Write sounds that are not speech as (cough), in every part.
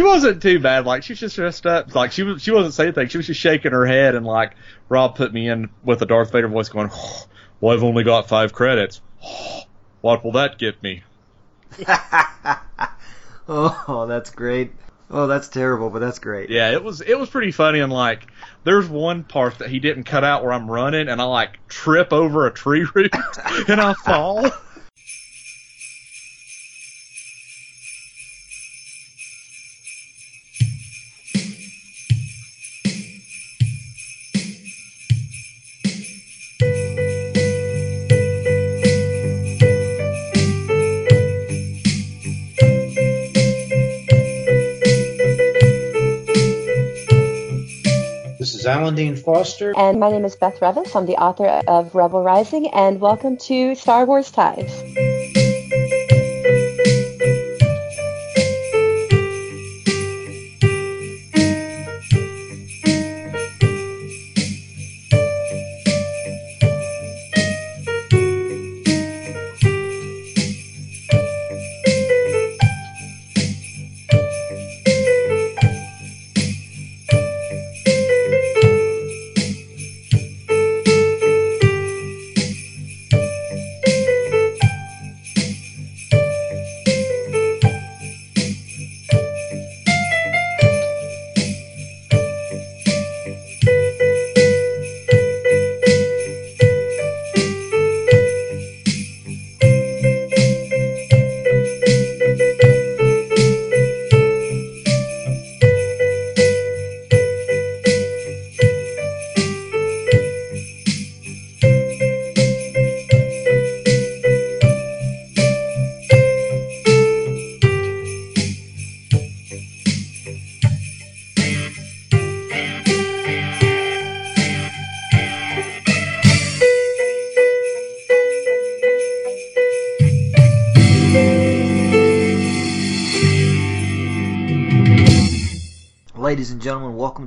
she wasn't too bad. Like she was just dressed up. Like she was, she wasn't saying anything. She was just shaking her head, and like Rob put me in with a Darth Vader voice, going, oh, "Well, I've only got five credits. (sighs) what will that get me?" (laughs) oh, that's great. Oh, that's terrible, but that's great. Yeah, it was it was pretty funny, and like there's one part that he didn't cut out where I'm running, and I like trip over a tree root, (laughs) and I fall. Alan Dean Foster. And my name is Beth Revis. I'm the author of Rebel Rising, and welcome to Star Wars Ties.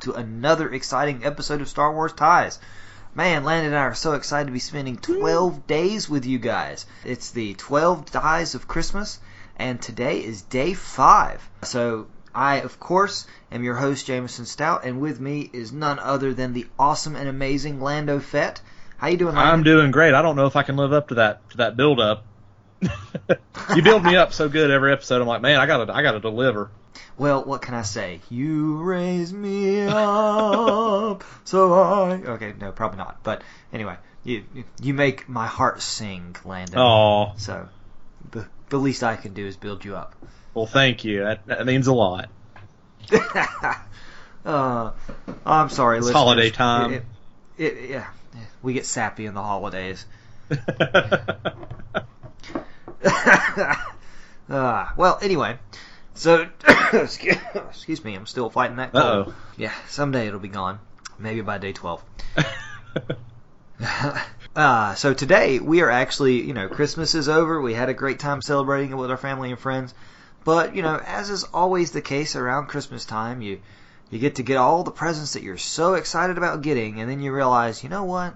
To another exciting episode of Star Wars Ties. Man, Landon and I are so excited to be spending 12 days with you guys. It's the 12 Dies of Christmas, and today is day 5. So, I, of course, am your host, Jameson Stout, and with me is none other than the awesome and amazing Lando Fett. How you doing, Landon? I'm doing great. I don't know if I can live up to that to that build up. (laughs) you build me up so good every episode. I'm like, man, I gotta I gotta deliver. Well, what can I say? You raise me up, (laughs) so I. Okay, no, probably not. But anyway, you you make my heart sing, Landon. Oh, So, the the least I can do is build you up. well, thank you. That, that means a lot. (laughs) uh, I'm sorry, It's listeners. holiday time. It, it, it- yeah, we get sappy in the holidays. (laughs) uh, well, anyway, so (coughs) excuse, me, I'm still fighting that cold. Uh-oh. Yeah, someday it'll be gone. Maybe by day twelve. (laughs) (laughs) uh, so today we are actually, you know, Christmas is over. We had a great time celebrating it with our family and friends. But, you know, as is always the case around Christmas time, you you get to get all the presents that you're so excited about getting, and then you realize, you know what?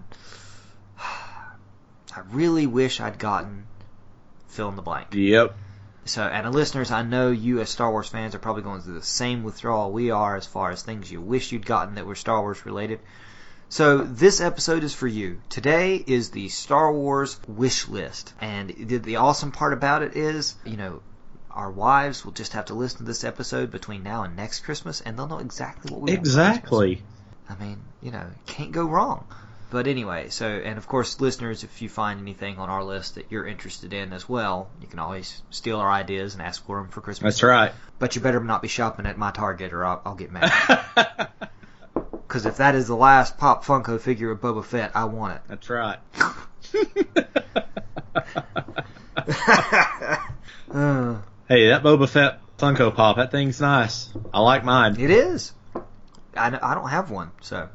(sighs) I really wish I'd gotten fill in the blank. yep. So, and listeners, I know you as Star Wars fans are probably going through the same withdrawal we are as far as things you wish you'd gotten that were Star Wars related. So, this episode is for you. Today is the Star Wars wish list. And the, the awesome part about it is, you know, our wives will just have to listen to this episode between now and next Christmas, and they'll know exactly what we want. Exactly. I mean, you know, can't go wrong. But anyway, so and of course, listeners, if you find anything on our list that you're interested in as well, you can always steal our ideas and ask for them for Christmas. That's right. But you better not be shopping at my Target, or I'll, I'll get mad. (laughs) Because if that is the last Pop Funko figure of Boba Fett, I want it. That's right. Uh, (laughs) (laughs) hey, that Boba Fett Funko Pop, that thing's nice. I like mine. it is. I, I don't have one, so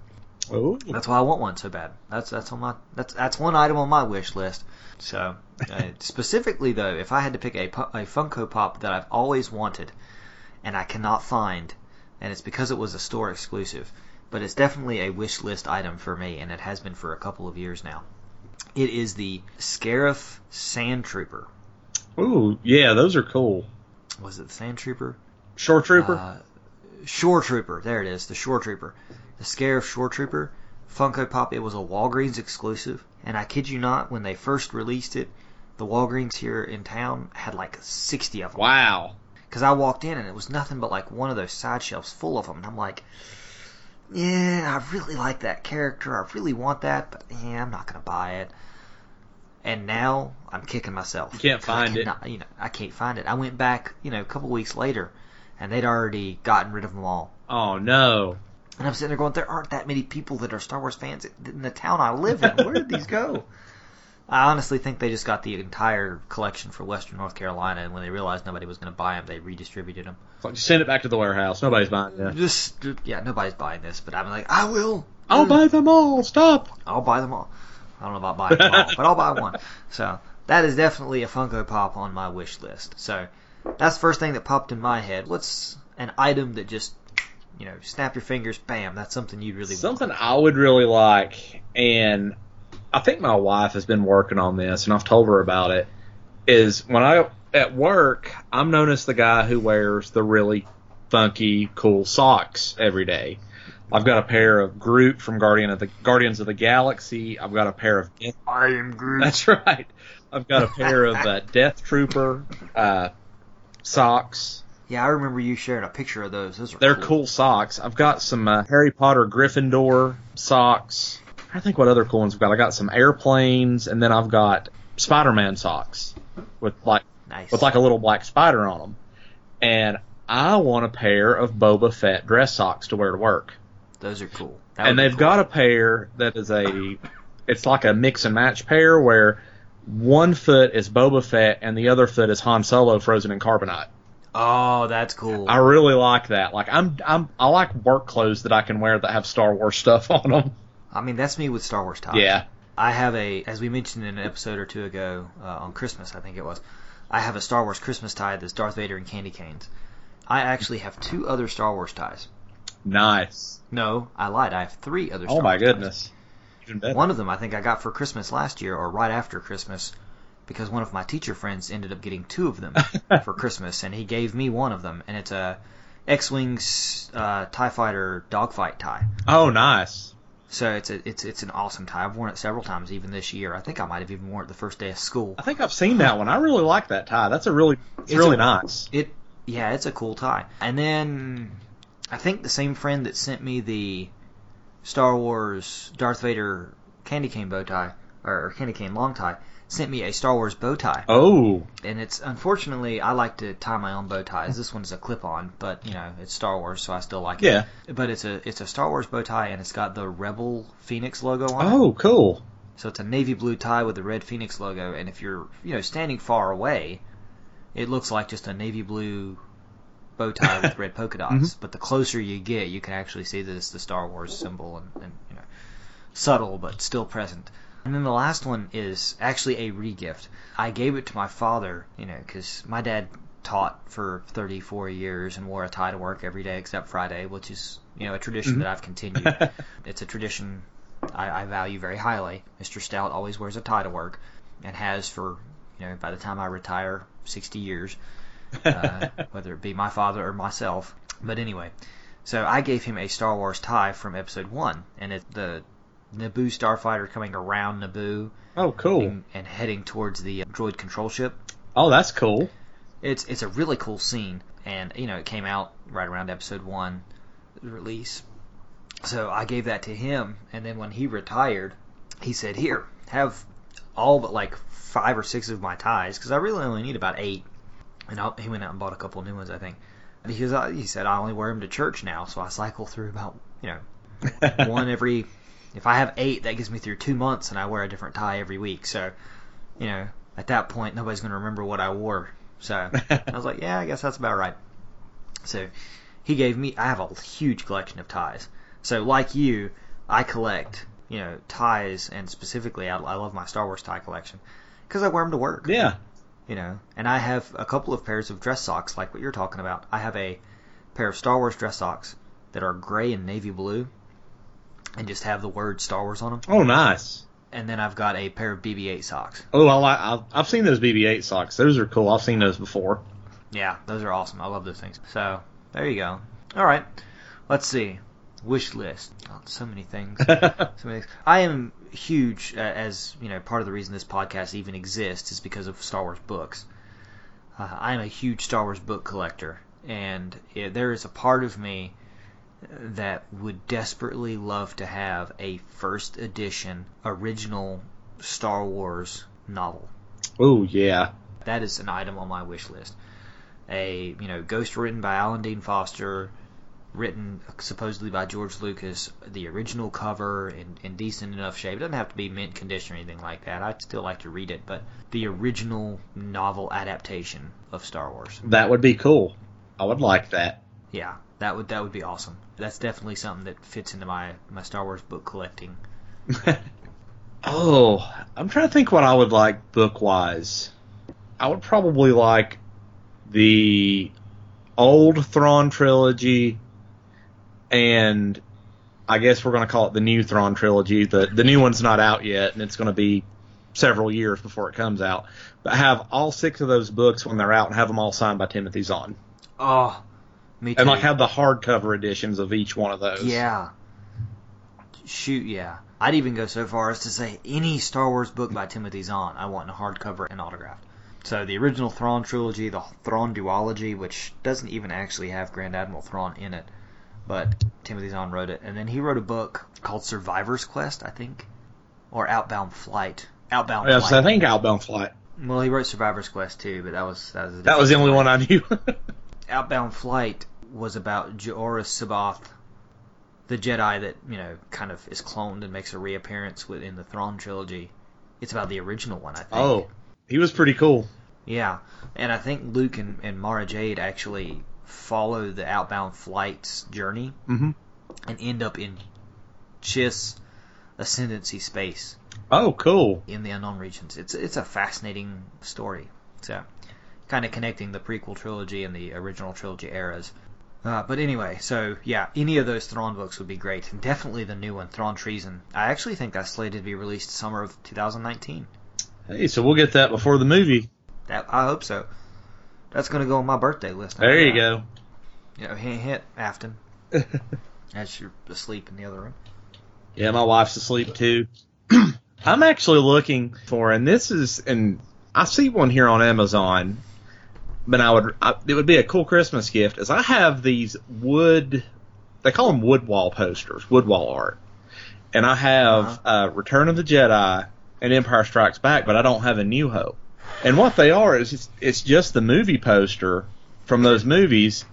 Oh. That's why I want one so bad. That's that's on my that's that's one item on my wish list. So uh, (laughs) specifically though, if I had to pick a a Funko Pop that I've always wanted and I cannot find, and it's because it was a store exclusive, but it's definitely a wish list item for me, and it has been for a couple of years now. It is the Scarif Sand Trooper. Ooh, yeah, those are cool. Was it the Sand Trooper? Shore Trooper. Uh, Shore Trooper. There it is. The Shore Trooper. The Scarif Shore Trooper. Funko Pop. It was a Walgreens exclusive. And I kid you not, when they first released it, the Walgreens here in town had like 60 of them. Wow. Because I walked in and it was nothing but like one of those side shelves full of them. And I'm like, yeah, I really like that character. I really want that, but yeah, I'm not going to buy it. And now I'm kicking myself. You can't find it. cannot- You know, I can't find it. I went back, you know, a couple weeks later, and they'd already gotten rid of them all. Oh no. And I'm sitting there going, there aren't that many people that are Star Wars fans in the town I live in. Where did these go? (laughs) I honestly think they just got the entire collection for Western North Carolina, and when they realized nobody was going to buy them, they redistributed them. Like, just send it back to the warehouse. Nobody's buying it. Just, yeah, nobody's buying this, but I'm like, I will. I'll buy them all. Stop. I'll buy them all. I don't know about buying them all, but I'll buy (laughs) one. So that is definitely a Funko Pop on my wish list. So that's the first thing that popped in my head. What's an item that just, you know, snap your fingers, bam, that's something you'd really Something I would really like, and I think my wife has been working on this, and I've told her about it. Is when I at work, I'm known as the guy who wears the really funky, cool socks every day. I've got a pair of Groot from Guardian of the Guardians of the Galaxy. I've got a pair of want. I am Groot. That's right. I've got a pair of uh, Death Trooper uh, socks. Yeah, I remember you sharing a picture of those. Those are They're cool socks. I've got some uh, Harry Potter Gryffindor socks. I think what other cool ones I've got. I got some airplanes, and then I've got Spider-Man socks with like Nice. with like a little black spider on them. And I want a pair of Boba Fett dress socks to wear to work. those are cool. That And they've cool. got a pair that is a, it's like a mix and match pair where one foot is Boba Fett and the other foot is Han Solo frozen in carbonite. Oh, that's cool. I really like that. Like I'm, I'm, I like work clothes that I can wear that have Star Wars stuff on them. I mean, that's me with Star Wars ties. Yeah. I have a, as we mentioned in an episode or two ago uh, on Christmas, I think it was. I have a Star Wars Christmas tie that's Darth Vader and candy canes. I actually have two other Star Wars ties. Nice. No, I lied. I have three other. Star Oh my Wars ties. goodness. Even better. One of them I think I got for Christmas last year or right after Christmas because one of my teacher friends ended up getting two of them (laughs) for Christmas and he gave me one of them and it's a X-Wings uh, TIE Fighter dogfight tie. Oh, nice. So it's a, it's it's an awesome tie. I've worn it several times even this year. I think I might have even worn it the first day of school. I think I've seen that one. I really like that tie. That's a really, it's, It's really a- nice. It yeah, it's a cool tie. And then I think the same friend that sent me the Star Wars Darth Vader candy cane bow tie or candy cane long tie sent me a Star Wars bow tie. Oh, And it's unfortunately I like to tie my own bow ties. This one's a clip on, but you know, it's Star Wars so I still like yeah. it. Yeah. But it's a it's a Star Wars bow tie and it's got the Rebel Phoenix logo on it. Oh, cool. So it's a navy blue tie with the red Phoenix logo, and if you're you know standing far away, it looks like just a navy blue bow tie with red polka (laughs) dots. Mm-hmm. But the closer you get, you can actually see that it's the Star Wars symbol, and, and you know, subtle but still present. And then the last one is actually a regift. I gave it to my father, you know, because my dad taught for 34 years and wore a tie to work every day except Friday, which is you know a tradition that I've continued. (laughs) it's a tradition I, I value very highly. Mr. Stout always wears a tie to work, and has for you know by the time I retire, 60 years, uh, (laughs) whether it be my father or myself. But anyway, so I gave him a Star Wars tie from Episode One, and it's the Naboo starfighter coming around Naboo oh, cool. and, and heading towards the uh, droid control ship. Oh, that's cool. It's it's a really cool scene, and you know it came out right around Episode One release. So I gave that to him, and then when he retired, he said, "Here, have all but like five or six of my ties, because I really only need about eight. And I'll, he went out and bought a couple of new ones, I think. Because I, he said I only wear them to church now, so I cycle through about you know (laughs) one every. If I have eight, that gives me through two months, and I wear a different tie every week. So, you know, at that point, nobody's going to remember what I wore. So (laughs) I was like, yeah, I guess that's about right. So he gave me. I have a huge collection of ties. So like you, I collect you know ties, and specifically, I, I love my Star Wars tie collection because I wear them to work. yeah. You know, and I have a couple of pairs of dress socks, like what you're talking about. I have a pair of Star Wars dress socks that are gray and navy blue, and just have the word Star Wars on them. Oh, nice. And then I've got a pair of BB-8 socks. Oh, I like. I've, I've seen those BB-8 socks. Those are cool. I've seen those before. Yeah, those are awesome. I love those things. So there you go. All right. Let's see. Wish list. Oh, so many things. (laughs) so many things. I am huge, uh, as you know, part of the reason this podcast even exists is because of Star Wars books. Uh, I am a huge Star Wars book collector, and it, there is a part of me that would desperately love to have a first edition original Star Wars novel. oh yeah. That is an item on my wish list. A you know ghost written by Alan Dean Foster, written supposedly by George Lucas, the original cover in, in decent enough shape. It doesn't have to be mint condition or anything like that. I'd still like to read it, but the original novel adaptation of Star Wars. That would be cool. I would like that. Yeah, that would that would be awesome. That's definitely something that fits into my my Star Wars book collecting. (laughs) oh, I'm trying to think what I would like book wise. I would probably like the old Thrawn trilogy and I guess we're going to call it the new Thrawn trilogy. The the new one's not out yet and it's going to be several years before it comes out. But have all six of those books when they're out and have them all signed by Timothy Zahn. Oh, me too. And like have the hardcover editions of each one of those. Yeah. Shoot, yeah. I'd even go so far as to say any Star Wars book by Timothy Zahn, I want in a hardcover and autographed. So the original Thrawn trilogy, the Thrawn duology, which doesn't even actually have Grand Admiral Thrawn in it, but Timothy Zahn wrote it, and then he wrote a book called Survivor's Quest, I think, or Outbound Flight. Outbound Yes, Flight. I think Outbound Flight. Well, he wrote Survivor's Quest too, but that was that was That was the only one I knew. (laughs) Outbound Flight was about Joruus C'baoth, the Jedi that you know kind of is cloned and makes a reappearance within the Thrawn trilogy. It's about the original one, I think. oh, he was pretty cool. yeah, and I think Luke and, and Mara Jade actually follow the Outbound Flight's journey hmm and end up in Chiss Ascendancy space Oh, cool. in the unknown regions. It's it's a fascinating story. So, kind of connecting the prequel trilogy and the original trilogy eras. Uh, but anyway, so yeah, any of those Thrawn books would be great. And definitely the new one, Thrawn Treason. I actually think that's slated to be released summer of 2019. Hey, so we'll get that before the movie. That I hope so. That's going to go on my birthday list. There you go. You know, hint, hint, Afton. (laughs) As you're asleep in the other room. Yeah, my wife's asleep too. (clears throat) I'm actually looking for, and this is, and I see one here on Amazon, but I would, I, it would be a cool Christmas gift. Is I have these wood, they call them wood wall posters, wood wall art, and I have uh, Return of the Jedi and Empire Strikes Back, but I don't have a New Hope. And what they are is it's, it's just the movie poster from those movies,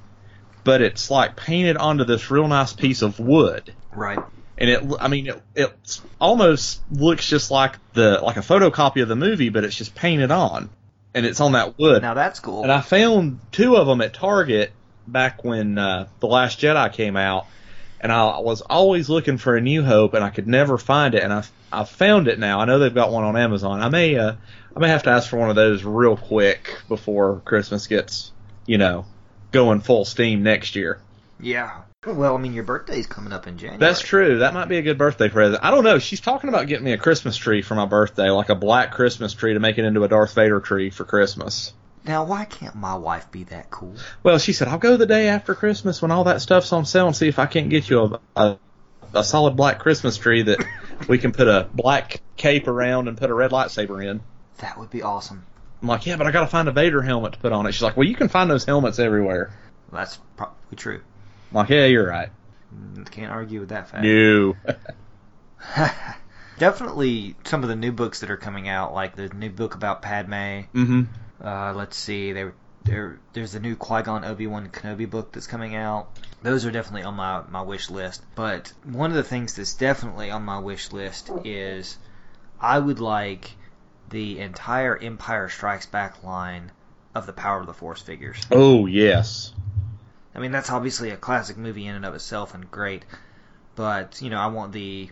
but it's like painted onto this real nice piece of wood Right. and it I mean it it almost looks just like the like a photocopy of the movie, but it's just painted on, and it's on that wood. Now that's cool. And I found two of them at Target back when uh, the Last Jedi came out, and I was always looking for a New Hope, and I could never find it, and I I found it now. I know they've got one on Amazon. I may uh I may have to ask for one of those real quick before Christmas gets you know going full steam next year. yeah. Well, I mean, your birthday's coming up in January. That's true. That might be a good birthday present. I don't know. She's talking about getting me a Christmas tree for my birthday, like a black Christmas tree to make it into a Darth Vader tree for Christmas. Now, why can't my wife be that cool? Well, she said, I'll go the day after Christmas when all that stuff's on sale and see if I can't get you a, a, a solid black Christmas tree that we can put a black cape around and put a red lightsaber in. That would be awesome. I'm like, yeah, but I got to find a Vader helmet to put on it. She's like, well, you can find those helmets everywhere. That's probably true. I'm like, yeah, you're right. Mm, Can't argue with that fact. No. (laughs) (laughs) Definitely some of the new books that are coming out, like the new book about Padme. mm-hmm. Uh, let's see, there, there, there's the new Qui Gon Obi Wan Kenobi book that's coming out. Those are definitely on my my wish list. But one of the things that's definitely on my wish list is I would like the entire Empire Strikes Back line of the Power of the Force figures. Oh, yes. I mean, that's obviously a classic movie in and of itself and great, but you know, I want the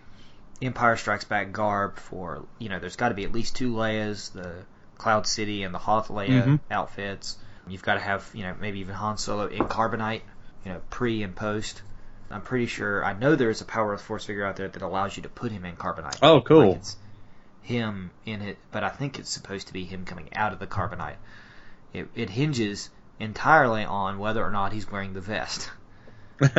Empire Strikes Back garb for you know, there's got to be at least two Leias, the Cloud City and the Hoth Leia Mhm. outfits. You've got to have you know maybe even Han Solo in carbonite, you know, pre and post. I'm pretty sure I know there is a Power of the Force figure out there that allows you to put him in carbonite. Oh, cool. Like it's him in it, but I think it's supposed to be him coming out of the carbonite. It, it hinges entirely on whether or not he's wearing the vest. (laughs)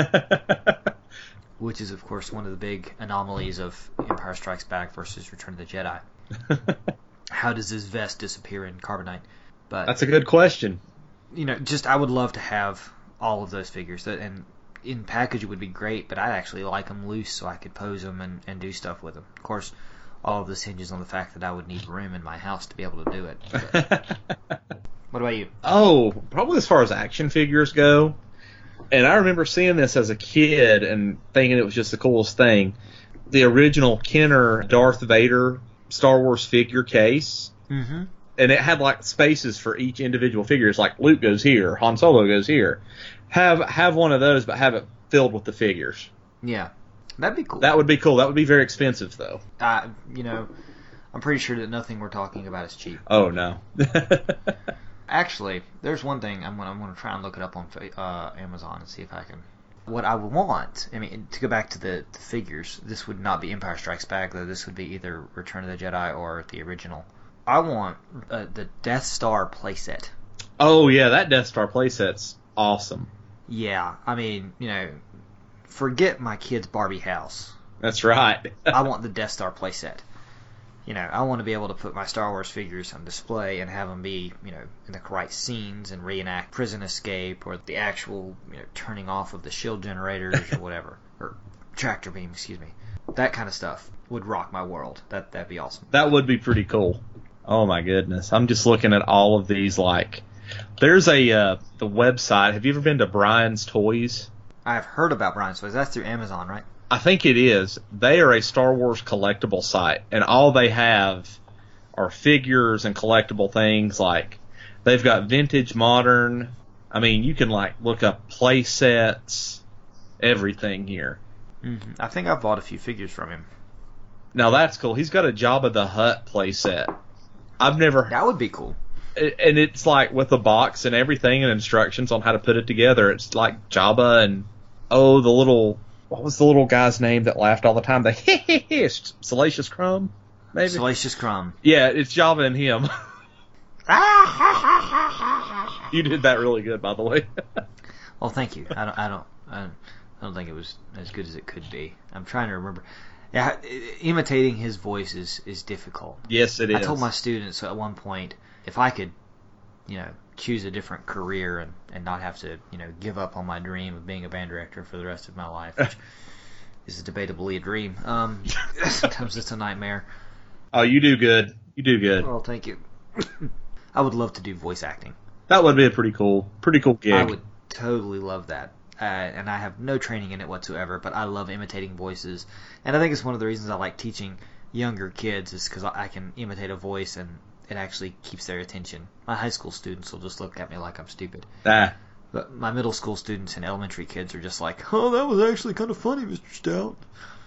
which is of course one of the big anomalies of Empire Strikes Back versus Return of the Jedi. (laughs) How does his vest disappear in Carbonite? But That's a good question. you know, just I would love to have all of those figures. That and in package it would be great, but I actually like them loose so I could pose them and, and do stuff with them. Of course, all of this hinges on the fact that I would need room in my house to be able to do it. (laughs) What about you? Oh, probably as far as action figures go. And I remember seeing this as a kid and thinking it was just the coolest thing. The original Kenner Darth Vader Star Wars figure case. Mm-hmm. And it had like spaces for each individual figure. It's like Luke goes here, Han Solo goes here. Have have one of those, but have it filled with the figures. Yeah, that'd be cool. That would be cool. That would be very expensive though. uh, you know, I'm pretty sure that nothing we're talking about is cheap. Oh no. (laughs) Actually, there's one thing I'm gonna I'm gonna try and look it up on uh, Amazon and see if I can. What I would want, I mean, to go back to the, the figures, this would not be Empire Strikes Back though. This would be either Return of the Jedi or the original. I want uh, the Death Star playset. oh yeah, that Death Star playset's awesome. Yeah, I mean, you know, forget my kid's Barbie house. That's right. I (laughs) want the Death Star playset. You know, I want to be able to put my Star Wars figures on display and have them be, you know, in the right scenes and reenact prison escape or the actual, you know, turning off of the shield generators or (laughs) whatever, or tractor beam, excuse me. That kind of stuff would rock my world. That that'd be awesome. That would be pretty cool. Oh my goodness. I'm just looking at all of these like there's a uh, the website. Have you ever been to Brian's Toys? I've heard about Brian's Toys. That's through Amazon, right? I think it is. They are a Star Wars collectible site and all they have are figures and collectible things like they've got vintage, modern. I mean, you can like look up play sets, everything here. Mm-hmm. I think I've bought a few figures from him. Now that's cool. He's got a Jabba the Hutt play set. I've never That would be cool. and it's like with a box and everything and instructions on how to put it together. It's like Jabba and oh, the little what was the little guy's name that laughed all the time? The Salacious Crumb, maybe. Salacious Crumb. yeah, it's Jabba and him. (laughs) you did that really good, by the way. (laughs) Well, thank you. I don't. I don't. I don't, I don't think it was as good as it could be. I'm trying to remember. Yeah, imitating his voice is, is difficult. yes, it is. I told my students at one point if I could, you know, choose a different career and, and not have to, you know, give up on my dream of being a band director for the rest of my life, which (laughs) is debatably a dream. Um, (laughs) sometimes it's a nightmare. oh, you do good. You do good. Well, thank you. (coughs) I would love to do voice acting. That would be a pretty cool, pretty cool gig. I would totally love that. Uh, and I have no training in it whatsoever, but I love imitating voices. And I think it's one of the reasons I like teaching younger kids is because I can imitate a voice and it actually keeps their attention. My high school students will just look at me like I'm stupid. Ah, But my middle school students and elementary kids are just like, oh, that was actually kind of funny, Mr. Stout.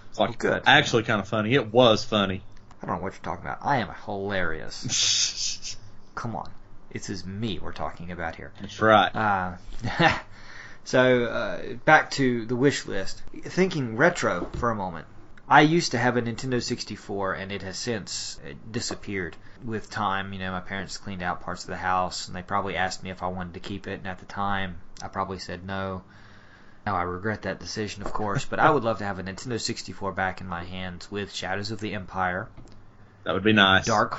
it's like Oh, good. actually kind of funny. It was funny. I don't know what you're talking about. I am hilarious. (laughs) Come on. This is me we're talking about here. That's right. Uh, (laughs) so uh, back to the wish list. Thinking retro for a moment. I used to have a Nintendo 64, and it has since uh, disappeared with time. You know, my parents cleaned out parts of the house, and they probably asked me if I wanted to keep it. And at the time, I probably said no. Now I regret that decision, of course, but I would love to have a Nintendo 64 back in my hands with Shadows of the Empire, That would be nice. Dark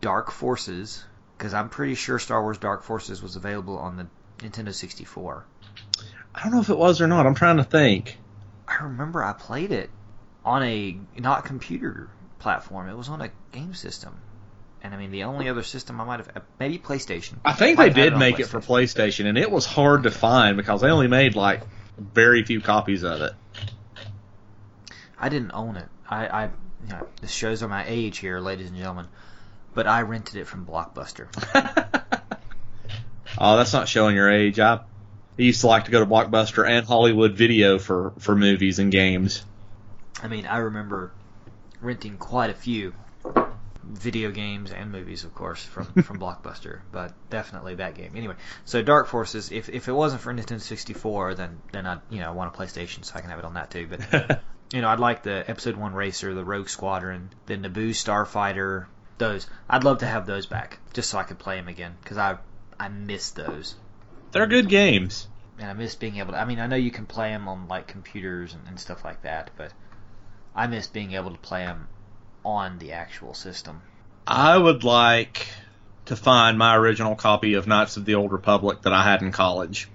Dark Forces, because I'm pretty sure Star Wars Dark Forces was available on the Nintendo 64. I don't know if it was or not. I'm trying to think. I remember I played it on a not computer platform. It was on a game system. And I mean, the only other system I might have, uh, maybe PlayStation. I think Might they did on make it for PlayStation, and it was hard to find because they only made like very few copies of it. I didn't own it. I, I you know, this shows my age here, ladies and gentlemen. But I rented it from Blockbuster. (laughs) oh, that's not showing your age. I used to like to go to Blockbuster and Hollywood Video for for movies and games. I mean, I remember renting quite a few video games and movies, of course, from (laughs) from Blockbuster, but definitely that game. Anyway, so Dark Forces, if if it wasn't for Nintendo 64, then then I you know I want a PlayStation so I can have it on that too. But (laughs) you know, I'd like the Episode One Racer, the Rogue Squadron, the Naboo Starfighter. Those I'd love to have those back, just so I could play them again because I I miss those. They're good games. and I miss being able to. I mean, I know you can play them on like computers and, and stuff like that, but I miss being able to play them on the actual system. I would like to find my original copy of Knights of the Old Republic that I had in college.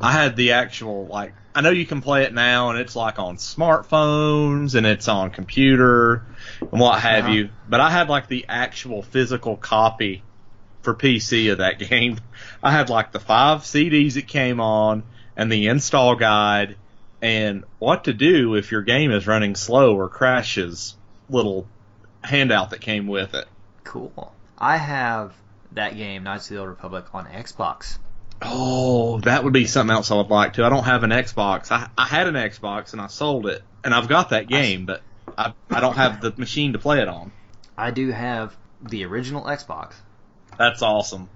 I had the actual like I know you can play it now and it's like on smartphones and it's on computer and what have Uh-huh. you, but I had like the actual physical copy for PC of that (laughs) game. I had like the five CDs it came on and the install guide and what to do if your game is running slow or crashes little handout that came with it. Cool. I have that game, Knights of the Old Republic, on Xbox. Oh, that would be something else I would like to. I don't have an Xbox. I, I had an Xbox and I sold it, and I've got that game, but I, I don't have the machine to play it on. I do have the original Xbox, That's awesome.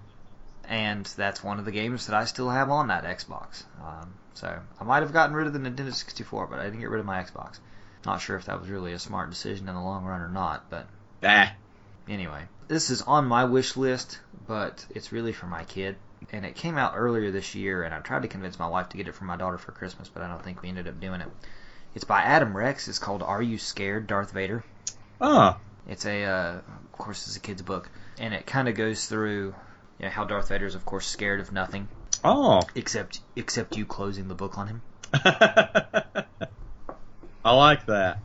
and that's one of the games that I still have on that Xbox. Um, so I might have gotten rid of the Nintendo 64, but I didn't get rid of my Xbox. Not sure if that was really a smart decision in the long run or not, but Ah, anyway, this is on my wish list, but it's really for my kid. And it came out earlier this year, and I tried to convince my wife to get it for my daughter for Christmas, but I don't think we ended up doing it. It's by Adam Rex. It's called Are You Scared, Darth Vader? ah, It's a, uh, of course, it's a kid's book, and it kind of goes through you know, how Darth Vader is, of course, scared of nothing oh. except except you closing the book on him. (laughs) I like that.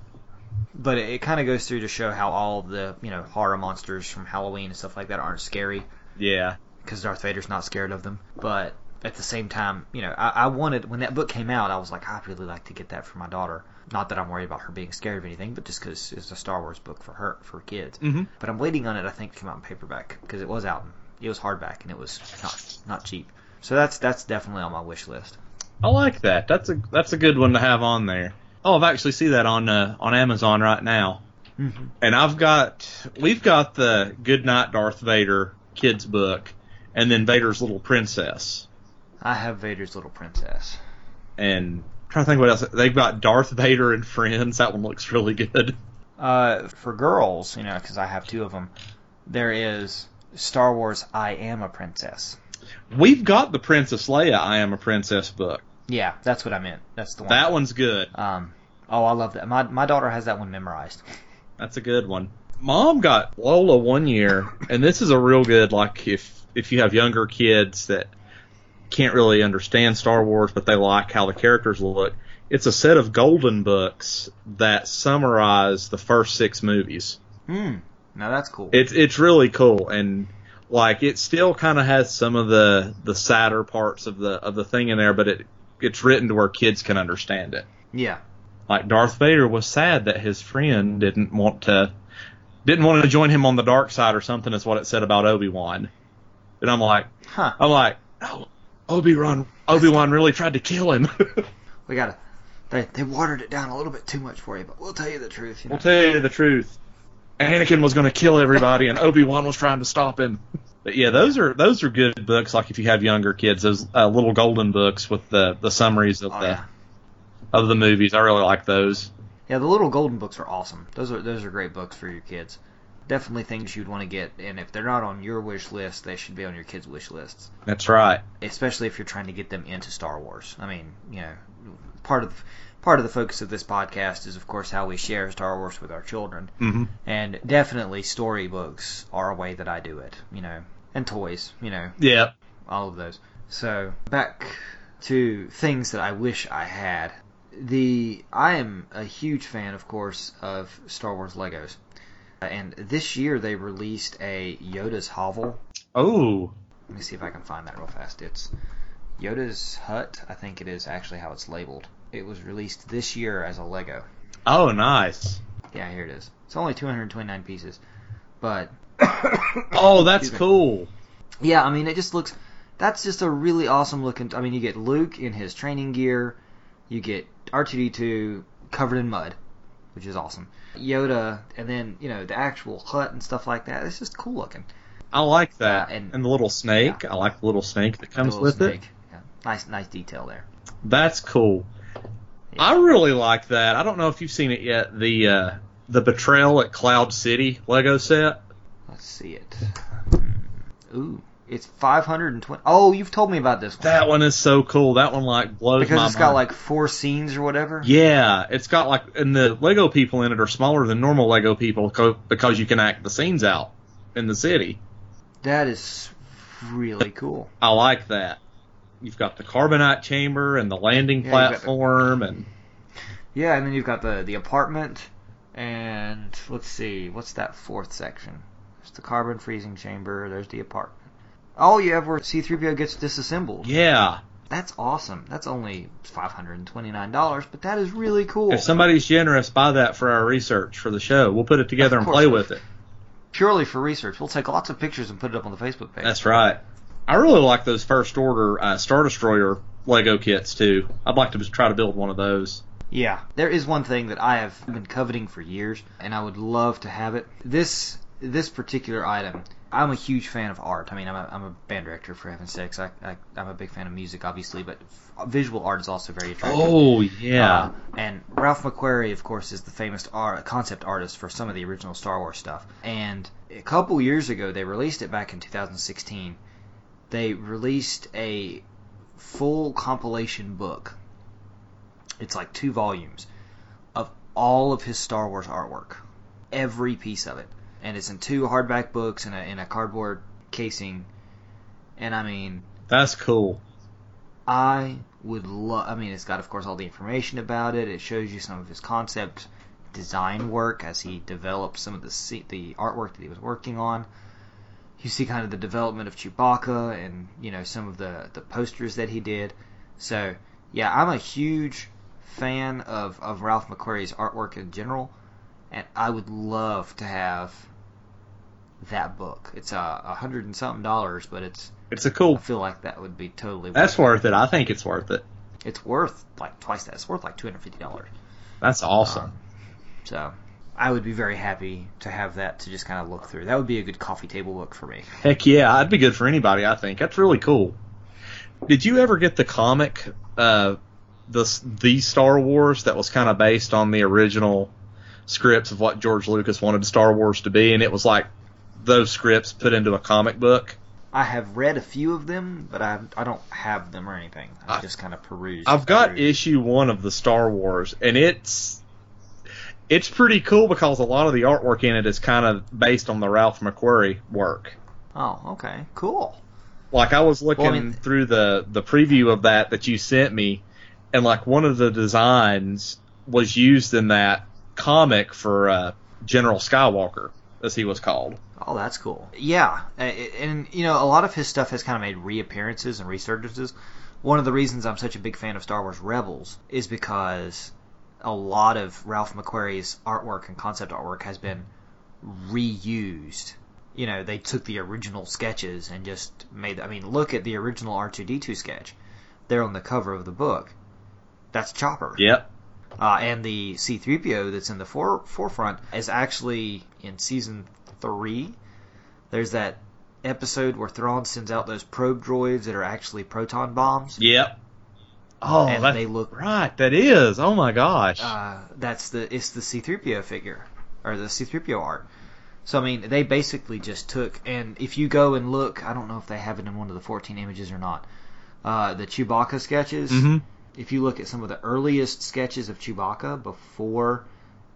But it, it kind of goes through to show how all the you know horror monsters from Halloween and stuff like that aren't scary Yeah. because Darth Vader's not scared of them. But at the same time, you know, I, I wanted when that book came out, I was like, I'd really like to get that for my daughter. Not that I'm worried about her being scared of anything, but just because it's a Star Wars book for her for kids. Mhm. But I'm waiting on it. I think to come out in paperback because it was out. It was hardback and it was not not cheap. So that's that's definitely on my wish list. I like that. That's a that's a good one to have on there. Oh, I've actually see that on uh, on Amazon right now. Mm-hmm. And I've got we've got the Good Night Darth Vader kids book, and then Vader's Little Princess. I have Vader's Little Princess. And I'm trying to think what else they've got. Darth Vader and Friends. That one looks really good. Uh, for girls, you know, because I have two of them, there is Star Wars I Am a Princess. We've got the Princess Leia I Am a Princess book. Yeah, that's what I meant. That's the one. That one's good. Um, oh, I love that. My my daughter has that one memorized. That's a good one. Mom got Lola one year, and this is a real good. Like if if you have younger kids that can't really understand Star Wars, but they like how the characters look. It's a set of golden books that summarize the first six movies. Hmm. Now that's cool. It's it's really cool, and like it still kind of has some of the the sadder parts of the of the thing in there, but it it's written to where kids can understand it yeah. like Darth Vader was sad that his friend didn't want to didn't want to join him on the dark side or something is what it said about Obi-Wan. And I'm like Huh. I'm like oh, Obi-Wan Obi-Wan really tried to kill him. (laughs) We gotta. They they watered it down a little bit too much for you, but we'll tell you the truth. You know. we'll tell you the truth. Anakin was going to kill everybody and Obi-Wan was trying to stop him. But yeah, those are those are good books like if you have younger kids, those uh, little golden books with the the summaries of Oh, the yeah. of the movies. I really like those. Yeah, the little golden books are awesome. Those are those are great books for your kids. Definitely things you'd want to get, and if they're not on your wish list, they should be on your kids' wish lists. That's right. Especially if you're trying to get them into Star Wars. I mean, you know, part of part of the focus of this podcast is, of course, how we share Star Wars with our children, hmm and definitely storybooks are a way that I do it. You know, and toys. You know, Yeah. all of those. So back to things that I wish I had. The I am a huge fan, of course, of Star Wars Legos, and this year they released a Yoda's hovel. Oh. Let me see if I can find that real fast. It's Yoda's hut. I think it is actually how it's labeled. It was released this year as a Lego. Oh, nice. Yeah, here it is. It's only 229 pieces, but (coughs) Oh, that's cool. Yeah, I mean, it just looks. That's just a really awesome looking. I mean, you get Luke in his training gear, you get R2D2 covered in mud, which is awesome. Yoda, and then you know the actual hut and stuff like that. It's just cool looking. I like that. Yeah, and- and, the little snake. I like the little snake that comes with little it. Yeah, nice, nice detail there. That's cool. Yeah. I really like that. I don't know if you've seen it yet. The uh, the betrayal at Cloud City Lego set. Let's see it. Ooh, It's 520. Oh, you've told me about this one. That one is so cool. That one like blows because my it's got like four scenes or whatever. Yeah, it's got like, and the Lego people in it are smaller than normal Lego people co- because you can act the scenes out in the city. That is really cool. I like that. You've got the carbonite chamber and the landing Yeah, got the- platform, and Yeah, and then you've got the the apartment, and let's see, what's that fourth section? There's the carbon freezing chamber. There's the apartment. Oh, you have where C-3PO gets disassembled. yeah. That's awesome. That's only five hundred and twenty nine dollars, but that is really cool. If somebody's generous, buy that for our research for the show. We'll put it together Of and course. play with it. Purely for research, we'll take lots of pictures and put it up on the Facebook page. That's right. I really like those first order uh, Star Destroyer Lego kits too. I'd like to just try to build one of those. Yeah, there is one thing that I have been coveting for years, and I would love to have it. This this particular item, I'm a huge fan of art. I mean, I'm a, I'm a band director for heaven's sakes. I, I I'm a big fan of music, obviously, but visual art is also very attractive. Oh yeah. Uh, and Ralph McQuarrie, of course, is the famous art, concept artist for some of the original Star Wars stuff. And a couple years ago, they released it back in 2016. They released a full compilation book. It's like two volumes of all of his Star Wars artwork, every piece of it, and it's in two hardback books in a in a cardboard casing. And I mean, That's cool. I would love. I mean, it's got, of course, all the information about it. It shows you some of his concept design work as he developed some of the the artwork that he was working on. You see kind of the development of Chewbacca and you know some of the the posters that he did. So yeah, I'm a huge fan of of Ralph McQuarrie's artwork in general, and I would love to have that book. It's a, a hundred and something dollars, but it's It's a cool. I feel like that would be totally. That's worth worth it. I think it's worth it. it. It's worth like twice that. It's worth like two hundred fifty dollars. That's awesome. Um, So I would be very happy to have that to just kind of look through. That would be a good coffee table book for me. Heck yeah, I'd be good for anybody. I think that's really cool. Did you ever get the comic, uh, the the Star Wars that was kind of based on the original scripts of what George Lucas wanted Star Wars to be, and it was like those scripts put into a comic book? I have read a few of them, but I I don't have them or anything. I I- just kind of perused. I've got issue one of the Star Wars, and it's it's pretty cool because a lot of the artwork in it is kind of based on the Ralph McQuarrie work. Oh, okay, cool. Like I was looking Well, I mean- through the the preview of that that you sent me, and like one of the designs was used in that comic for uh, General Skywalker, as he was called. Oh, that's cool. Yeah, and you know, a lot of his stuff has kind of made reappearances and resurgences. One of the reasons I'm such a big fan of Star Wars Rebels is because a lot of Ralph McQuarrie's artwork and concept artwork has been reused. You know, they took the original sketches and just made. I mean, look at the original R2D2 sketch. They're on the cover of the book. That's Chopper. Yep. Uh, and the C3PO that's in the fore- forefront is actually in season three. There's that episode where Thrawn sends out those probe droids that are actually proton bombs. Yep. Oh, And they look- right. That is. Oh my gosh. Uh, that's the it's the C3PO figure or the C3PO art. So I mean, they basically just took and if you go and look, I don't know if they have it in one of the 14 images or not. Uh, the Chewbacca sketches. hmm if you look at some of the earliest sketches of Chewbacca before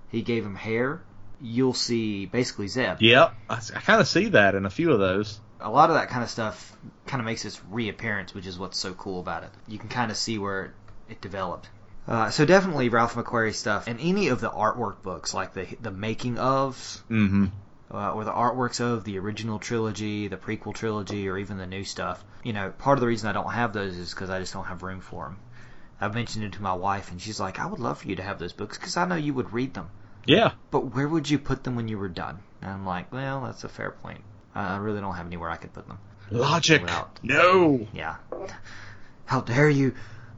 he gave him hair, you'll see basically Zeb. Yep. I, I kind of see that in a few of those. A lot of that kind of stuff kind of makes its reappearance, which is what's so cool about it. You can kind of see where it, developed. Uh, so definitely Ralph McQuarrie stuff, and any of the artwork books, like the the making ofs, hmm uh, or the artworks of the original trilogy, the prequel trilogy, or even the new stuff. You know, part of the reason I don't have those is because I just don't have room for them. I've mentioned it to my wife, and she's like, "I would love for you to have those books because I know you would read them, Yeah. but where would you put them when you were done?" And I'm like, "Well, that's a fair point. I I really don't have anywhere I could put them." Logic. Without- No. Yeah. How dare you,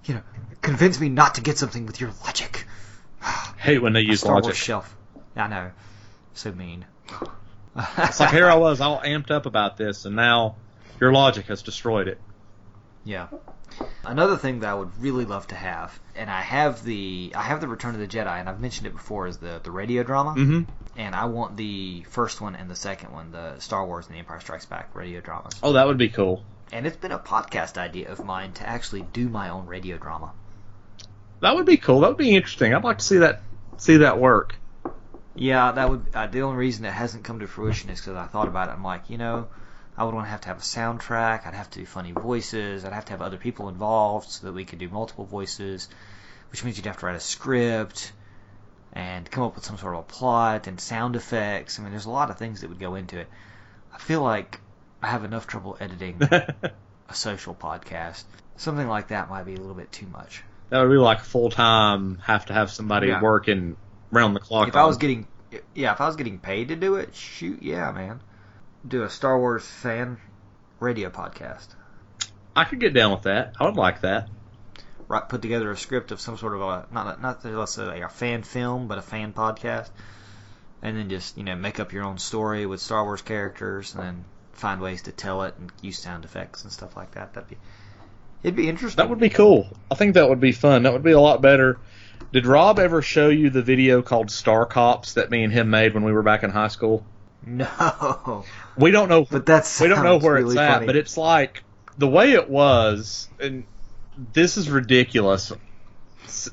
you know, convince me not to get something with your logic? (sighs) Hate when they My use Star logic. Wars shelf. I know. So mean. It's like here I was all amped up about this, and now your logic has destroyed it. Yeah. Another thing that I would really love to have, and I have the I have the Return of the Jedi, and I've mentioned it before, is the the radio drama. Mm-hmm. And I want the first one and the second one, the Star Wars and the Empire Strikes Back radio dramas. Oh, that would be cool. And it's been a podcast idea of mine to actually do my own radio drama. That would be cool. That would be interesting. I'd like to see that see that work. Yeah, that would. Uh, the only reason it hasn't come to fruition is because I thought about it. I'm like, you know, I would want to have to have a soundtrack. I'd have to do funny voices. I'd have to have other people involved so that we could do multiple voices, which means you'd have to write a script and come up with some sort of a plot and sound effects. I mean, there's a lot of things that would go into it. I feel like I have enough trouble editing (laughs) a social podcast. Something like that might be a little bit too much. That would be like full time. Have to have somebody Yeah. working round the clock. If I was getting, yeah, if I was getting paid to do it, shoot, yeah, man, do a Star Wars fan radio podcast. I could get down with that. I would like that. Right, put together a script of some sort of a not not let's say a fan film, but a fan podcast, and then just you know make up your own story with Star Wars characters, and then find ways to tell it and use sound effects and stuff like that. That'd be it'd be interesting. That would be cool. I think that would be fun. That would be a lot better. Did Rob ever show you the video called Star Cops that me and him made when we were back in high school? (laughs) no, We don't know. but that's we don't know where really it's at, funny. but it's like the way it was, and this is ridiculous.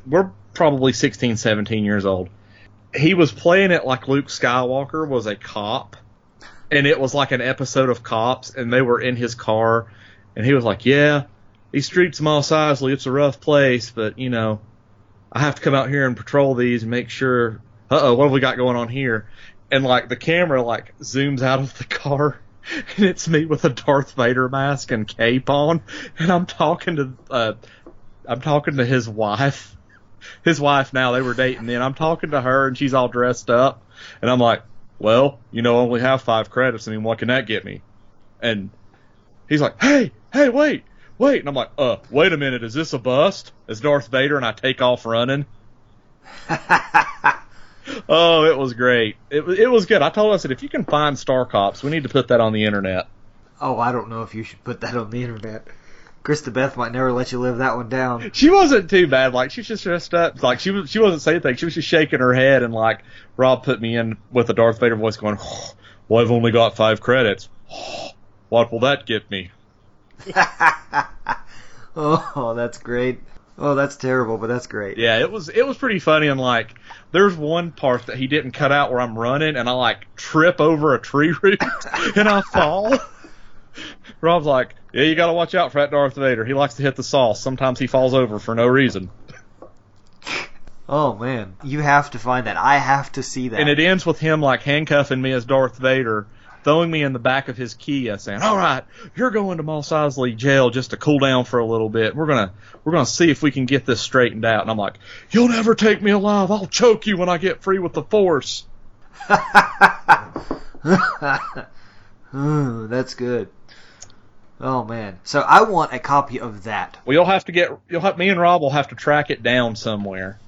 We're probably 16, 17 years old. He was playing it like Luke Skywalker was a cop, and it was like an episode of Cops, and they were in his car, and he was like, "Yeah, these streets of Mos Eisley, it's a rough place, but you know, I have to come out here and patrol these and make sure. Uh oh, what have we got going on here?" And like the camera like zooms out of the car, (laughs) and it's me with a Darth Vader mask and cape on, and I'm talking to uh, I'm talking to his wife. (laughs) His wife now they were dating then. I'm talking to her and she's all dressed up, and I'm like, "Well, you know, I only have five credits. I mean, what can that get me?" And he's like, "Hey, hey, wait, wait!" And I'm like, "Uh, wait a minute. Is this a bust?" is Darth Vader, and I take off running. (laughs) Oh, it was great. It was it was good. I told her I said, if you can find Star Cops, we need to put that on the internet. oh, I don't know if you should put that on the internet. Krista Beth might never let you live that one down. She wasn't too bad. Like she was just dressed up. Like she was. She wasn't saying anything. She was just shaking her head and like Rob put me in with a Darth Vader voice, going, oh, "Well, I've only got five credits. Oh, what will that get me?" (laughs) oh, that's great. Oh, that's terrible, but that's great. Yeah, it was. It was pretty funny. And like, there's one part that he didn't cut out where I'm running and I like trip over a tree (laughs) root and I fall. (laughs) Rob's like, "Yeah, you got to watch out for that Darth Vader. He likes to hit the sauce. Sometimes he falls over for no reason." Oh man, you have to find that. I have to see that. And it ends with him like handcuffing me as Darth Vader, throwing me in the back of his Kia, saying, "All right, you're going to Mos Eisley jail just to cool down for a little bit. We're gonna we're gonna see if we can get this straightened out." And I'm like, "You'll never take me alive. I'll choke you when I get free with the Force." (laughs) Ooh, that's good. Oh man. So I want a copy of that. Well, you'll have to get you'll have me and Rob will have to track it down somewhere.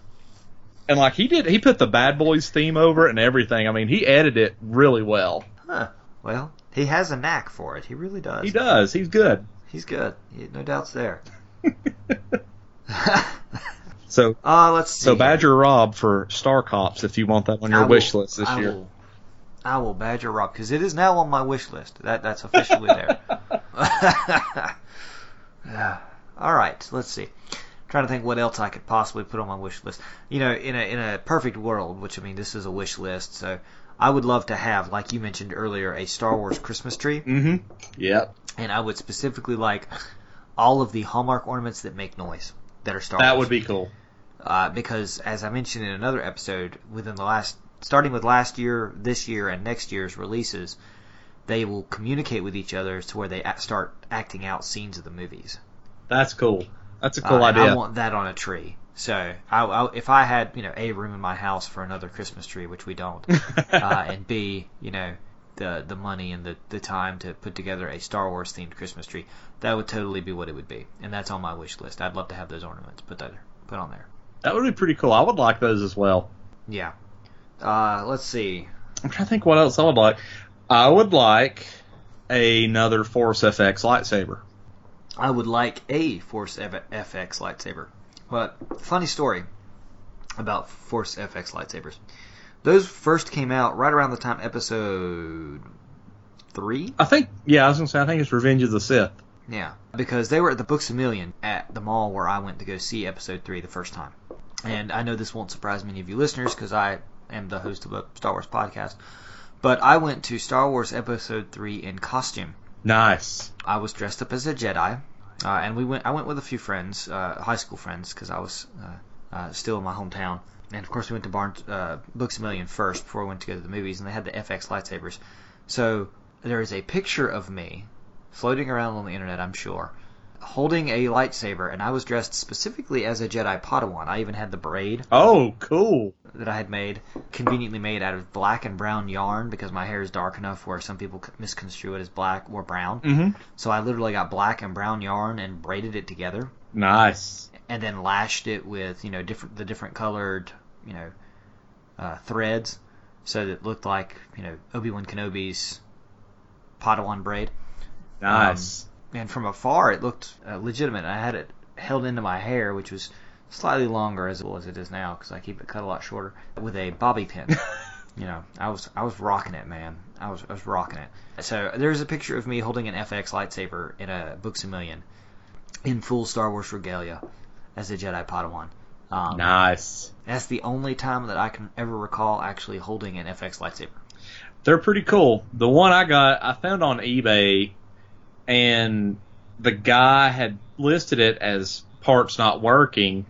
And like he did, he put the Bad Boys theme over it and everything. I mean, he edited it really well. Huh. Well, he has a knack for it. He really does. He does. He's good. He's good. He- No doubts there. (laughs) So (laughs) Uh, let's see. so Badger Rob for Star Cops if you want that on your will- wish list this I year. Will, I will badger Rob because it is now on my wish list. That that's officially there. (laughs) All right, let's see. trying to think what else I could possibly put on my wish list. You know, in a in a perfect world, which I mean, this is a wish list, so I would love to have, like you mentioned earlier, a Star Wars Christmas tree, Mm-hmm. Yep. and I would specifically like all of the Hallmark ornaments that make noise that are Star That Wars would be cool. uh, because as I mentioned in another episode, within the last, starting with last year, this year, and next year's releases, they will communicate with each other to where they start acting out scenes of the movies. That's cool. That's a cool Uh, idea. I want that on a tree. So, I, I, if I had, you know, a room in my house for another Christmas tree, which we don't, (laughs) uh, and b, you know, the the money and the the time to put together a Star Wars themed Christmas tree, that would totally be what it would be, and that's on my wish list. I'd love to have those ornaments put that put on there. that would be pretty cool. I would like those as well. Yeah. Uh, let's see. I'm trying to think what else I would like. I would like another Force FX lightsaber. I would like a Force FX lightsaber. But funny story about Force FX lightsabers. Those first came out right around the time episode three. I think, yeah, I was gonna say, I think it's Revenge of the Sith. Yeah, because they were at the Books a Million at the mall where I went to go see episode three the first time. And I know this won't surprise many of you listeners because I am the host of a Star Wars podcast. But I went to Star Wars episode three in costume. Nice. I was dressed up as a Jedi, uh, and we went. I went with a few friends, uh, high school friends, because I was uh, uh, still in my hometown. And of course, we went to Barnes uh, Books a Million first before we went to go to the movies, and they had the FX lightsabers. So there is a picture of me floating around on the internet, I'm sure, holding a lightsaber, and I was dressed specifically as a Jedi Padawan. I even had the braid Oh, cool. that I had made, conveniently made out of black and brown yarn because my hair is dark enough where some people misconstrue it as black or brown. Mm-hmm. So I literally got black and brown yarn and braided it together, Nice. and then lashed it with you know different the different colored you know uh, threads, so that it looked like you know Obi Wan Kenobi's Padawan braid. Nice. And from afar, it looked uh, legitimate. I had it held into my hair, which was slightly longer as well as it is now because I keep it cut a lot shorter with a bobby pin. (laughs) you know, I was I was rocking it, man. I was I was rocking it. So there's a picture of me holding an FX lightsaber in a Books a Million in full Star Wars regalia as a Jedi Padawan. Um, nice. That's the only time that I can ever recall actually holding an FX lightsaber. They're pretty cool. The one I got, I found on eBay, and the guy had listed it as parts not working.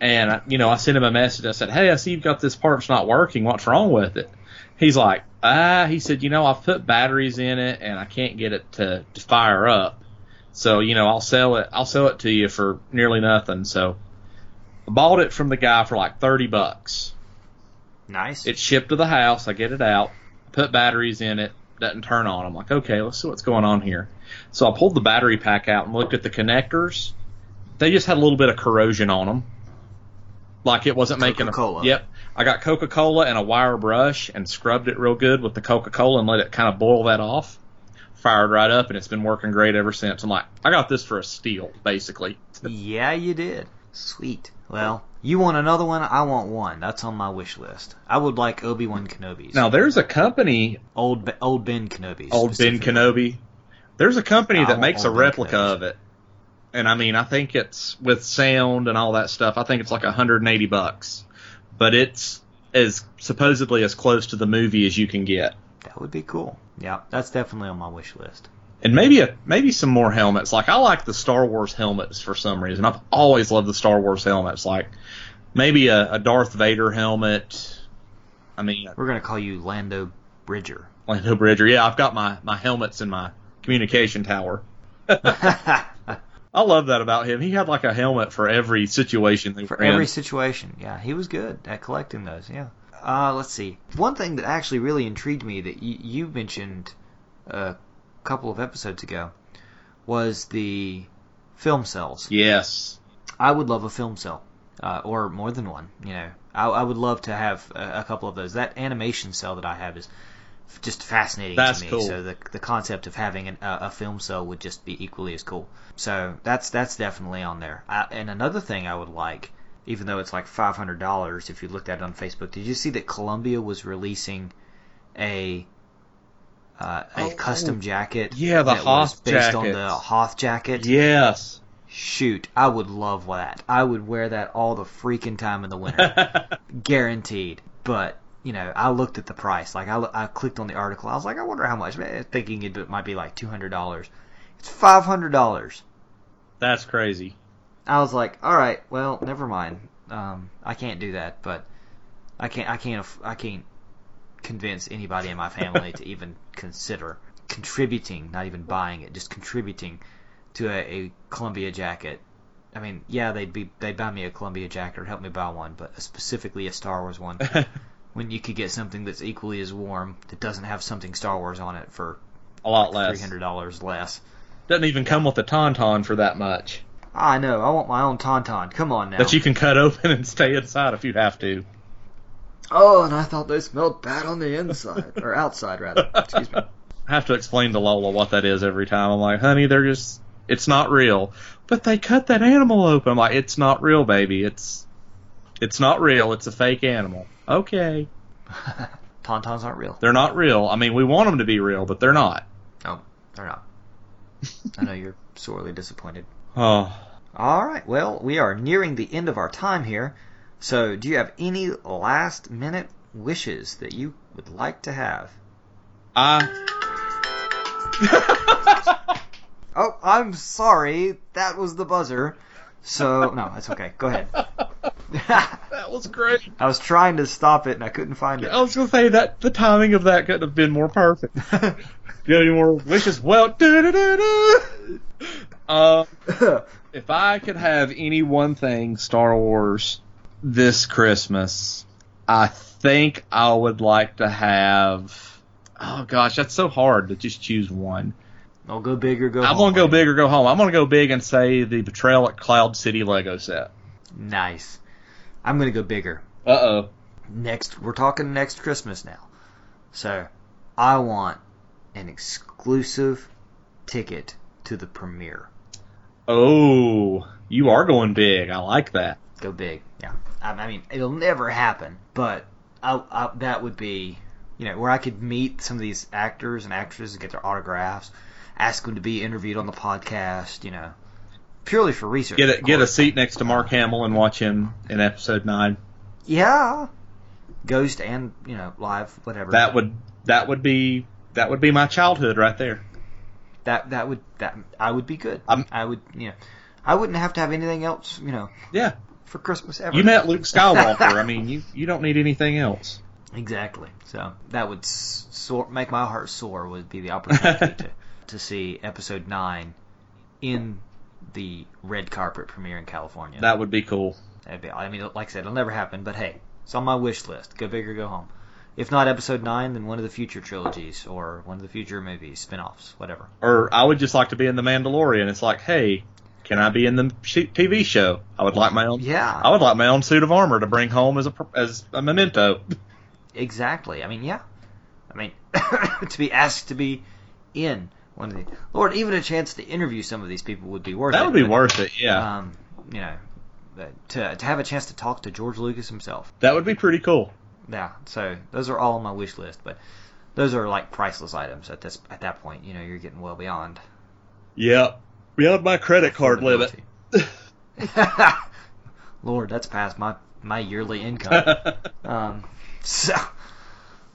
And you know, I sent him a message. I said, "Hey, I see you've got this parts not working. What's wrong with it?" He's like, "Ah," he said, "You know, I've put batteries in it, and I can't get it to, to fire up. So you know, I'll sell it. I'll sell it to you for nearly nothing." So I bought it from the guy for like thirty bucks. Nice. It shipped to the house. I get it out, put batteries in it, doesn't turn on. I'm like, okay, let's see what's going on here. So I pulled the battery pack out and looked at the connectors. They just had a little bit of corrosion on them. Like it wasn't making a. Coca-Cola. Yep. I got Coca Cola and a wire brush and scrubbed it real good with the Coca Cola and let it kind of boil that off. Fired right up and it's been working great ever since. I'm like, I got this for a steal, basically. Yeah, you did. Sweet. Well, you want another one? I want one. That's on my wish list. I would like Obi Wan Kenobi's. Now there's a company old old Ben Kenobi's. old Ben. Kenobi. There's a company that makes a replica of it, and I mean, I think it's with sound and all that stuff. I think it's like 180 bucks, but it's as supposedly as close to the movie as you can get, That would be cool. Yeah, that's definitely on my wish list. And maybe a maybe some more helmets. Like I like the Star Wars helmets for some reason. I've always loved the Star Wars helmets. Like maybe a, a Darth Vader helmet. I mean, We're gonna call you Lando Bridger. Lando Bridger. Yeah, I've got my my helmets in my communication tower. (laughs) I love that about him. He had like a helmet for every situation For were in. every situation, yeah, he was good at collecting those. Yeah. Uh, let's see. One thing that actually really intrigued me that you, you mentioned a couple of episodes ago was the film cells. Yes. I would love a film cell, uh, or more than one. You know, I, I would love to have a, a couple of those. That animation cell that I have is just fascinating That's to me. cool. So the the concept of having an, a, a film cell would just be equally as cool. So that's that's definitely on there. I, and another thing I would like, even though it's like five hundred dollars, if you looked at it on Facebook, did you see that Columbia was releasing a uh, a Oh, custom jacket? yeah, the that was Hoth based on jacket. the Hoth jacket. Yes. Shoot, I would love that. I would wear that all the freaking time in the winter, (laughs) guaranteed. But you know, I looked at the price. Like I, I clicked on the article. I was like, I wonder how much. Man, thinking it might be like two hundred dollars. It's five hundred dollars. That's crazy. I was like, all right, well, never mind. Um, I can't do that, but I can't, I can't, I can't convince anybody in my family to (laughs) even consider contributing, not even buying it, just contributing to a, a Columbia jacket. I mean, yeah, they'd be they'd buy me a Columbia jacket or help me buy one, but specifically a Star Wars one. (laughs) when you could get something that's equally as warm that doesn't have something Star Wars on it for a lot three less. three hundred dollars less. Doesn't even come with a tauntaun for that much. I know. I want my own tauntaun. Come on now. That you can cut open and stay inside if you have to. Oh, and I thought they smelled bad on the inside or outside rather. (laughs) Excuse me. I have to explain to Lola what that is every time. I'm like, honey, they're just It's not real. But they cut that animal open. I'm like, it's not real, baby. It's it's not real. It's a fake animal. Okay. (laughs) Tauntauns aren't real. They're not real. I mean, we want them to be real, but they're not. No, they're not. (laughs) I know you're sorely disappointed. Oh, All right. Well, we are nearing the end of our time here. So, do you have any last minute wishes that you would like to have? I. (laughs) Oh, I'm sorry. That was the buzzer. So, no, that's okay. Go ahead. (laughs) that was great. (laughs) I was trying to stop it and I couldn't find it. I was gonna say that the timing of that couldn't have been more perfect. you have any more wishes? Well. Uh, if I could have any one thing Star Wars this Christmas, I think I would like to have. Oh gosh, that's so hard to just choose one. I'll go big or go I'm home. gonna go big or go home. I'm gonna go big and say the Betrayal at Cloud City Lego set. Nice. I'm gonna go bigger. Uh oh. Next, we're talking next Christmas now. So, I want an exclusive ticket to the premiere. Oh, you are going big. I like that. Go big, I mean, it'll never happen, but I, I, that would be, you know, where I could meet some of these actors and actresses and get their autographs, ask them to be interviewed on the podcast, you know, purely for research. Get a get a seat next to Mark Hamill and watch him in episode nine. Yeah. Ghost and, you know, live, whatever. That would that would be that would be my childhood right there. that that would that I would be good. I'm- I would, you know, I wouldn't have to have anything else, you know, Yeah, for Christmas ever. you met Luke (laughs) Skywalker. I mean, you you don't need anything else. Exactly. So that would s- soar, make my heart sore. Would be the opportunity (laughs) to to see Episode Nine in the red carpet premiere in California. That would be cool. That'd be, I mean, like I said, it'll never happen. But hey, it's on my wish list. Go big or go home. If not Episode Nine, then one of the future trilogies or one of the future movies, spin-offs, whatever. Or I would just like to be in the Mandalorian. It's like, hey, can I be in the TV show? I would like my own. Yeah. I would like my own suit of armor to bring home as a as a memento. Exactly. I mean, yeah. I mean, (coughs) to be asked to be in one of the Lord, even a chance to interview some of these people would be worth it. That would be but, worth it. Yeah, Um, you know, to to have a chance to talk to George Lucas himself. that would be pretty cool. Yeah. So those are all on my wish list, but those are like priceless items at this at that point. You know, you're getting well beyond Yeah, beyond my credit card limit. (laughs) Lord, that's past my my yearly income. (laughs) Um, so,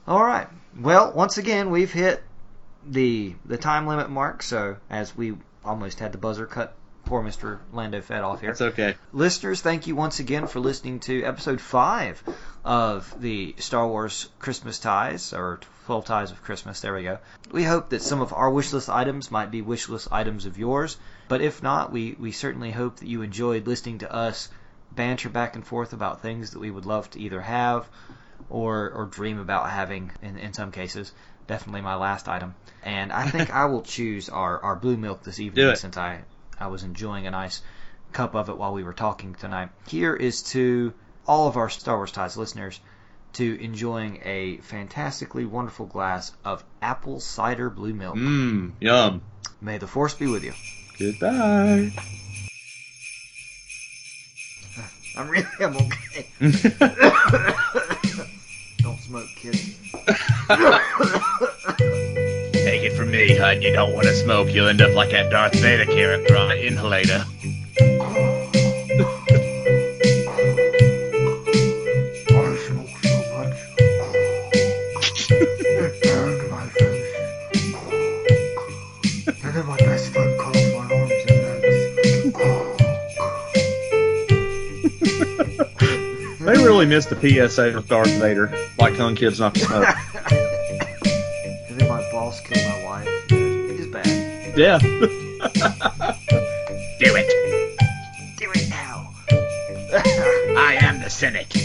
all right. Well, once again, we've hit the the time limit mark. So, as we almost had the buzzer cut, poor Mister Lando fed off here. That's okay. Listeners, thank you once again for listening to episode five of the Star Wars Christmas ties or Twelve Ties of Christmas. There we go. We hope that some of our wish list items might be wish list items of yours, but if not, we we certainly hope that you enjoyed listening to us banter back and forth about things that we would love to either have or or dream about having in, in some cases. Definitely my last item. And I think (laughs) I will choose our, our blue milk this evening since I, I was enjoying a nice cup of it while we were talking tonight. Here is to all of our Star Wars Ties listeners to enjoying a fantastically wonderful glass of apple cider blue milk. Mmm, yum. May the force be with you. Goodbye. (laughs) I'm really I'm okay. (laughs) Don't smoke, kid. (laughs) Take it from me, hon. You don't want to smoke. You'll end up like that Darth Vader character on an inhalator. I smoke so much. it burned my face. and then my best friend cut off my arms and legs. They really missed the PSA with Darth Vader, like telling kids not to smoke. (laughs) and my boss killed my wife. It is bad. yeah. Do it. Do it now. (laughs) I am the Senate.